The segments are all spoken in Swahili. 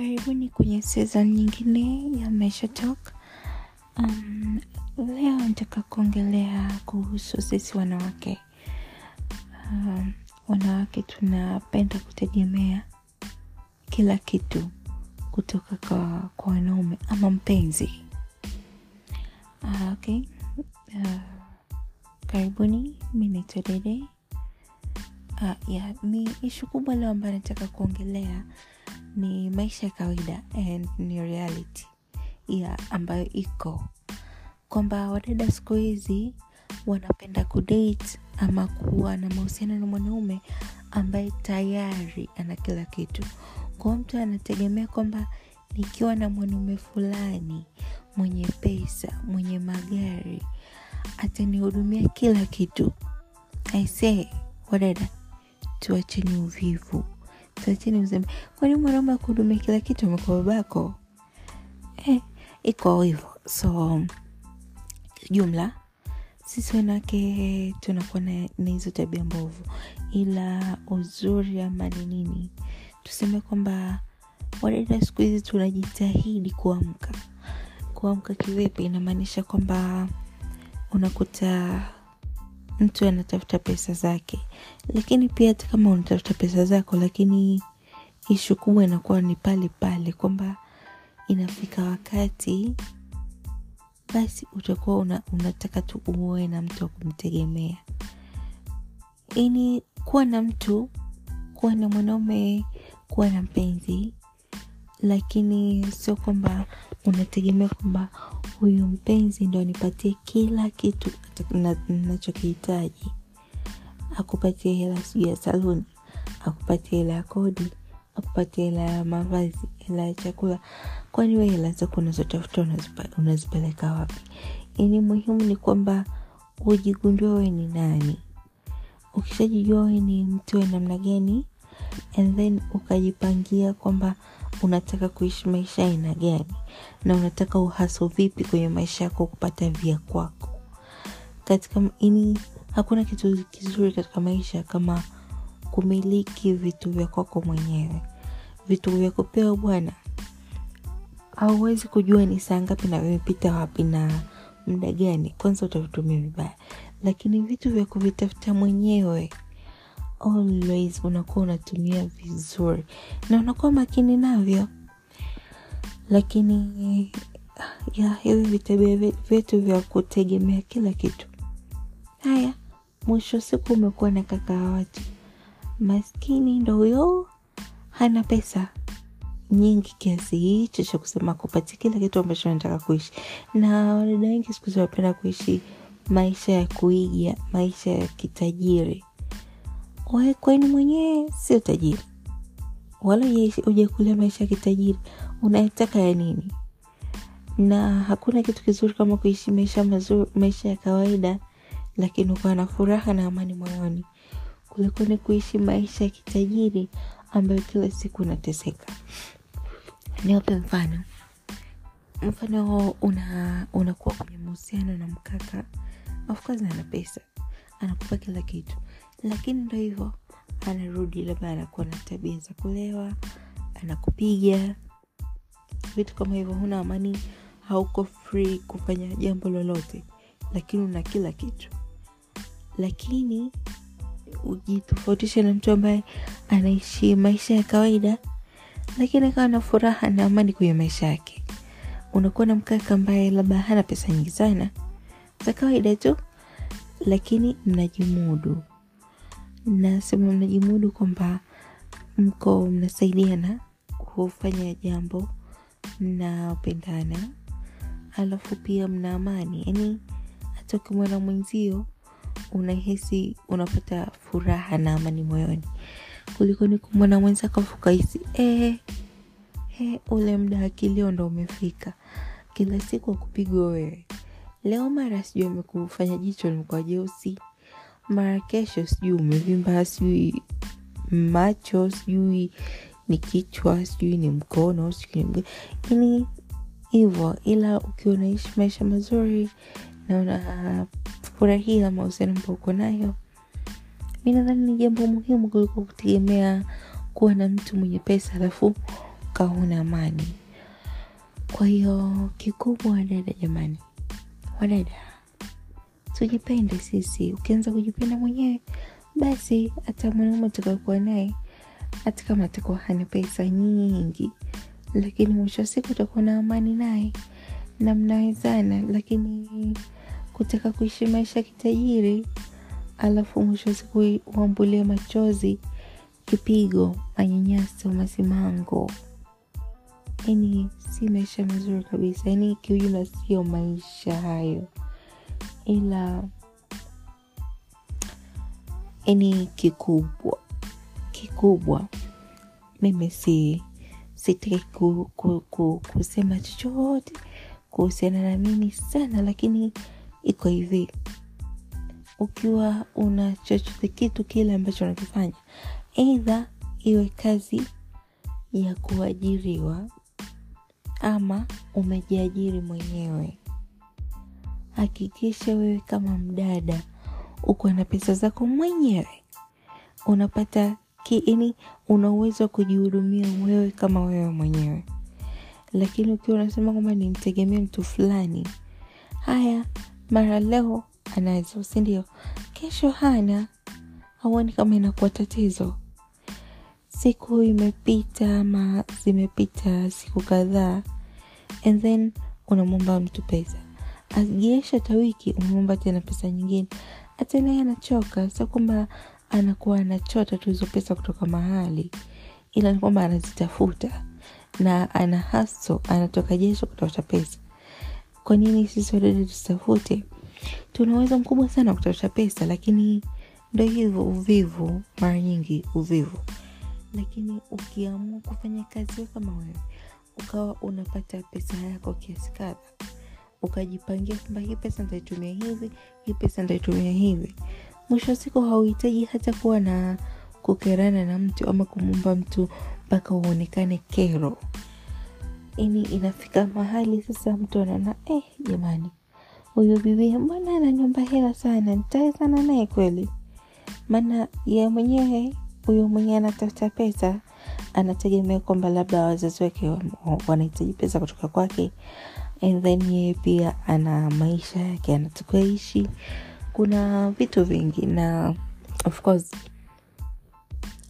Karibuni kwenye season nyingine ya Maisha Talk. Um, leo nataka kuongelea kuhusu sisi wanawake. Um, wanawake tunapenda kutegemea kila kitu kutoka kwa, kwa wanaume ama mpenzi. Uh, okay. Uh, karibuni, mi naitwa Dede. Uh, yeah, mi ishu kubwa leo ambayo nataka kuongelea ni maisha ya kawaida and ni reality ya ambayo iko. Kwamba wadada siku hizi wanapenda kudate ama kuwa na mahusiano na mwanaume ambaye tayari ana kila kitu. Kwao mtu anategemea kwamba nikiwa na mwanaume fulani mwenye pesa mwenye magari atanihudumia kila kitu. Aisee wadada tuacheni uvivu tuacheni uzembe kwani mwanaume akuhudumia kila kitu amekuwa babako? Eh, iko hivyo. So jumla sisi wanawake tunakuwa na na hizo tabia mbovu. Ila uzuri ama ni nini? Tuseme kwamba wadada siku hizi tunajitahidi kuamka. Kuamka kivipi? Inamaanisha kwamba unakuta mtu anatafuta pesa zake. Lakini pia hata kama unatafuta pesa zako lakini ishu kubwa inakuwa ni pale pale kwamba inafika wakati basi utakuwa una, unataka tu uoe na mtu wa kumtegemea. Ini kuwa na mtu kuwa na mwanaume kuwa na mpenzi lakini sio kwamba unategemea kwamba huyu mpenzi ndo anipatie kila kitu nachokihitaji akupatie hela sijuu ya saluni akupatie hela ya kodi akupatie hela ya mavazi hela ya chakula. Kwani we hela zako unazotafuta unazipeleka wapi? Yani muhimu ni kwamba ujigundua we ni nani. Ukishajijua we ni mtu wa namna gani and then ukajipangia kwamba unataka kuishi maisha aina gani? Na unataka uhaso vipi kwenye maisha yako kupata vya kwako? Katika ini hakuna kitu kizuri katika maisha kama kumiliki vitu vya kwako mwenyewe. Vitu vya kupewa bwana hauwezi kujua ni saa ngapi na vimepita wapi na muda gani. Kwanza utavitumia vibaya. Lakini vitu vya kuvitafuta mwenyewe always unakuwa unatumia vizuri na unakuwa makini navyo. Lakini ya hivi vitabia vyetu vya kutegemea kila kitu. Haya mwisho siku umekuwa na kaka wa watu maskini ndo huyo hana pesa nyingi kiasi hicho cha kusema kupatia kila kitu ambacho anataka kuishi. Na wadada wengi siku hizi kuishi maisha ya kuiga maisha ya kitajiri we kwani mwenyewe sio tajiri. Wala ujakulia maisha ya kitajiri unayetaka ya nini? Na hakuna kitu kizuri kama kuishi maisha mazuri maisha ya kawaida lakini ukawa na furaha na amani moyoni. Kuliko ni kuishi maisha ya kitajiri ambayo kila siku unateseka. Niwape mfano. Mfano una unakuwa kwenye mahusiano na mkaka. Of ana pesa. Anakupa kila kitu lakini ndo hivyo anarudi labda anakuwa na tabia za kulewa anakupiga vitu kama hivyo huna amani hauko free kufanya jambo lolote lakini una kila kitu. Lakini ujitofautishe na mtu ambaye anaishi maisha ya kawaida lakini akawa na furaha na amani kwenye maisha yake. Unakuwa na mkaka ambaye labda hana pesa nyingi sana za kawaida tu lakini mnajimudu nasema mnajimudu kwamba mko mnasaidiana kufanya jambo mnapendana. Alafu pia mna amani. Yani hata ukimwona mwenzio unahisi unapata furaha na amani moyoni. Kuliko ni kumwona mwenzako fukahisi eh, eh, ule mda akilio ndo umefika. Kila siku akupigwa wewe. Leo mara sijui amekufanya jicho limekuwa jeusi mara kesho sijui umevimba sijui macho sijui ni kichwa sijui ni mkono sijui ni yani hivyo ila ukiwa unaishi maisha mazuri na unafurahia mahusiano ambao uko nayo mi nadhani ni jambo muhimu kuliko kutegemea kuwa na mtu mwenye pesa alafu ukawa huna amani. Kwa hiyo kikubwa wadada jamani wadada tujipende sisi. Ukianza kujipenda mwenyewe basi hata mwanaume utakakuwa naye hata kama atakuwa hana pesa nyingi lakini mwisho wa siku utakuwa na amani naye. Na mnawezana lakini kutaka kuishi maisha kitajiri alafu mwisho wa siku uambulie machozi kipigo manyanyaso masimango yani si maisha mazuri kabisa yani kiujumla sio maisha hayo ila yani kikubwa kikubwa mimi si sitaki ku, ku, ku, kusema chochote kuhusiana na mimi sana lakini iko hivi. Ukiwa una chochote kitu kile ambacho unakifanya eidha iwe kazi ya kuajiriwa ama umejiajiri mwenyewe hakikisha wewe kama mdada uko na pesa zako mwenyewe. Unapata kiini una uwezo wa kujihudumia wewe kama wewe mwenyewe. Lakini ukiwa unasema kwamba nimtegemea mtu fulani haya mara leo anazo sindio kesho hana. Hauoni kama inakuwa tatizo. Siku imepita ama zimepita siku kadhaa and then unamwomba mtu pesa ajiesha hata wiki unamwomba tena pesa nyingine. Hata anachoka sio kwamba anakuwa anachota tu hizo pesa kutoka mahali ila ni kwamba anazitafuta na ana haso anatoka jesho kutafuta pesa. Kwa nini sisi wadada tusitafute tuna uwezo mkubwa sana wa kutafuta pesa lakini ndo hivyo uvivu mara nyingi uvivu. Lakini ukiamua kufanya kazi kama wewe ukawa unapata pesa yako kiasi kadha ukajipangia kwamba hii pesa nitaitumia hivi hii pesa nitaitumia hivi. Mwisho wa siku hauhitaji hata kuwa na kukerana na mtu ama kumumba mtu mpaka uonekane kero. Ini inafika mahali sasa mtu anaona eh, jamani huyu bibia mbona ananyomba hela sana? Nitawezana naye kweli. Maana ye mwenyewe huyu mwenyewe anatafuta pesa anategemea kwamba labda wazazi wake wanahitaji pesa kutoka kwake and then yeye pia ana maisha yake anatakiwa ishi. Kuna vitu vingi na of course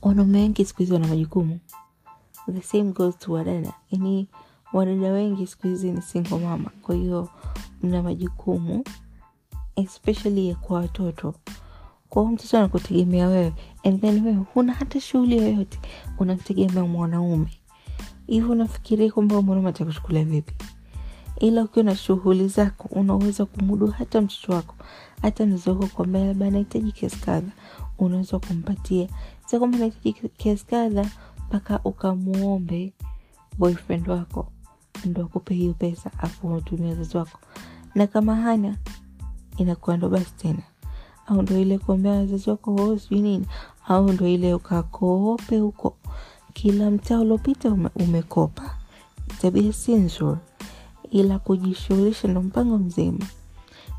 wanaume wengi siku hizi wana majukumu. The same goes to wadada. Yani wadada wengi siku hizi ni single mama. Kwa hiyo mna majukumu especially kwa watoto. Kwa hiyo mtoto anakutegemea wewe. And then wewe huna hata shughuli yoyote. Unamtegemea mwanaume. Hivyo unafikiria kwamba mwanaume atakuchukulia vipi ila ukiwa na shughuli zako unaweza kumudu hata mtoto wako hata mzoko kwambia labda anahitaji kiasi kadha unaweza kumpatia. Sio kwamba anahitaji kiasi kadha mpaka ukamwombe boyfriend wako ndo akupe hiyo pesa afu unatumia wazazi wako. Na kama hana inakuwa ndo basi tena. Au ndo ile kuambia wazazi wako oh, sijui nini. Au ndo ile ukakoope huko. Kila mtaa uliopita ume, umekopa. Tabia si nzuri ila kujishughulisha ndo mpango mzima.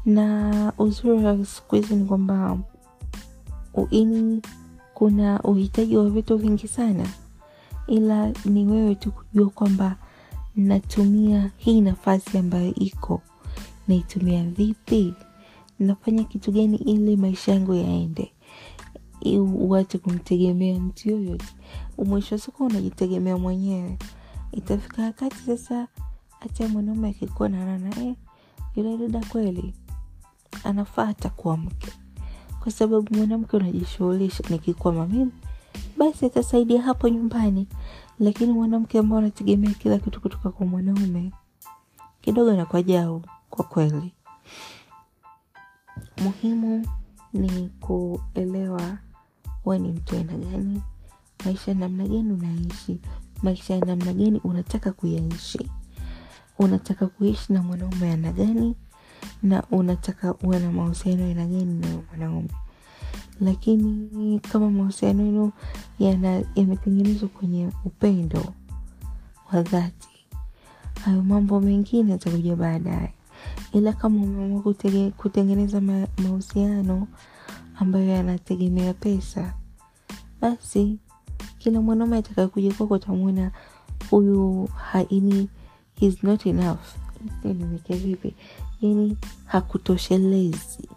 Na uzuri wa siku hizi ni kwamba ini kuna uhitaji wa vitu vingi sana. Ila ni wewe tu kujua kwamba natumia hii nafasi ambayo iko. Naitumia vipi? Nafanya kitu gani ili maisha yangu yaende? Uache kumtegemea mtu yoyote. Mwisho wa siku unajitegemea mwenyewe. Itafika wakati sasa hata mwanaume akikuwa nanana naye yule dada kweli anafata kuwa mke kwa sababu mwanamke unajishughulisha nikikwama mimi basi atasaidia hapo nyumbani. Lakini mwanamke ambao anategemea kila kitu kutoka kwa mwanaume kidogo nakwa jau kwa kweli. Muhimu ni kuelewa we ni mtu aina gani maisha namna gani unaishi maisha ya namna gani unataka kuyaishi unataka kuishi na mwanaume aina gani na unataka uwe na mahusiano aina gani na mwanaume. Lakini kama mahusiano yenu yametengenezwa kwenye upendo wa dhati hayo mambo mengine yatakuja baadaye. Ila kama umeamua kutengeneza ma, mahusiano ambayo yanategemea pesa basi kila mwanaume atakakuja kwako utamwona huyu haini he's not enough. Nimeke vipi yani hakutoshelezi.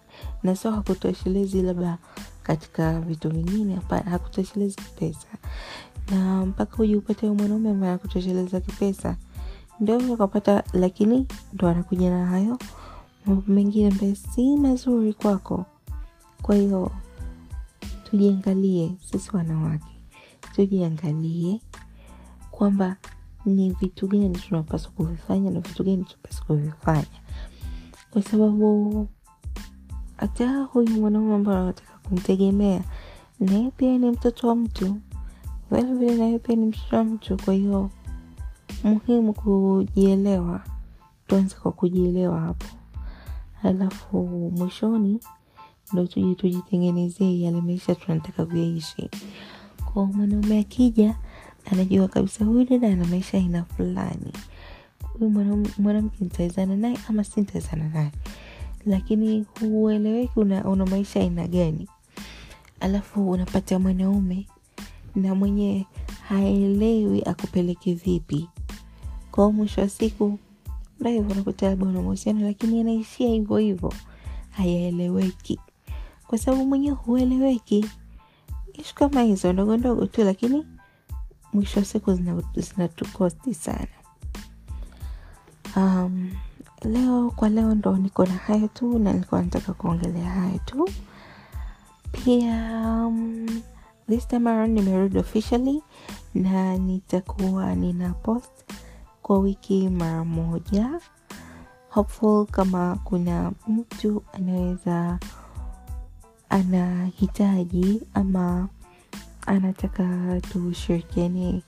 Na sio hakutoshelezi labda katika vitu vingine hapana hakutoshelezi kipesa na mpaka huji upate mwanaume ambaye anakutosheleza kipesa ndo ukapata lakini ndo anakuja na hayo mambo mengine ambayo si mazuri kwako. Kwa hiyo tujiangalie sisi wanawake. Tujiangalie kwamba ni vitu gani tunapaswa kuvifanya na vitu gani tunapaswa kuvifanya. Kwa sababu hata huyu mwanaume ambao anataka kumtegemea naye pia ni mtoto wa mtu. Vilevile naye pia ni mtoto wa mtu kwa hiyo muhimu kujielewa. Tuanze kwa kujielewa hapo. Alafu mwishoni ndo tuje tujitengenezee yale maisha tunataka kuyaishi. Kwa mwanaume akija anajua kabisa huyu dada ana maisha aina fulani. Huyu mwanamke nitawezana naye ama si nitawezana naye? Lakini hueleweki una, una maisha aina gani? Alafu unapata mwanaume na mwenye haelewi akupeleke vipi. Kwao mwisho wa siku ndo hivyo unakuta labda una mahusiano lakini anaishia hivyo hivyo. Hayaeleweki. Kwa sababu mwenyewe hueleweki. Ishu kama hizo ndogo ndogo tu lakini mwisho wa siku zinatukosti zina sana. Um, leo kwa leo ndo niko na hayo tu na nilikuwa nataka kuongelea hayo tu. Pia um, this time around nimerudi officially na nitakuwa nina post kwa wiki mara moja. Hopeful kama kuna mtu anaweza anahitaji ama anataka tushirikiane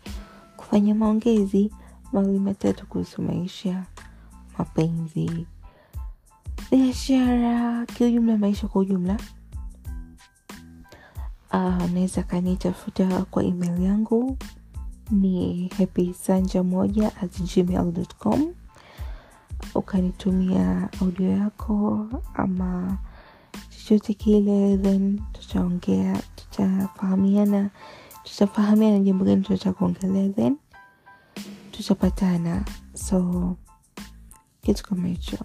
kufanya maongezi mawili matatu kuhusu maisha mapenzi biashara kiujumla maisha kwa ujumla. Unaweza uh, kanitafuta kwa email yangu ni happy sanja moja at gmail.com ukanitumia audio yako ama chochote kile then tutaongea tutafahamiana tutafahamiana jambo gani tutata kuongelea then tutapatana so kitu kama hicho.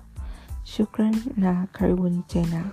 Shukran na karibuni tena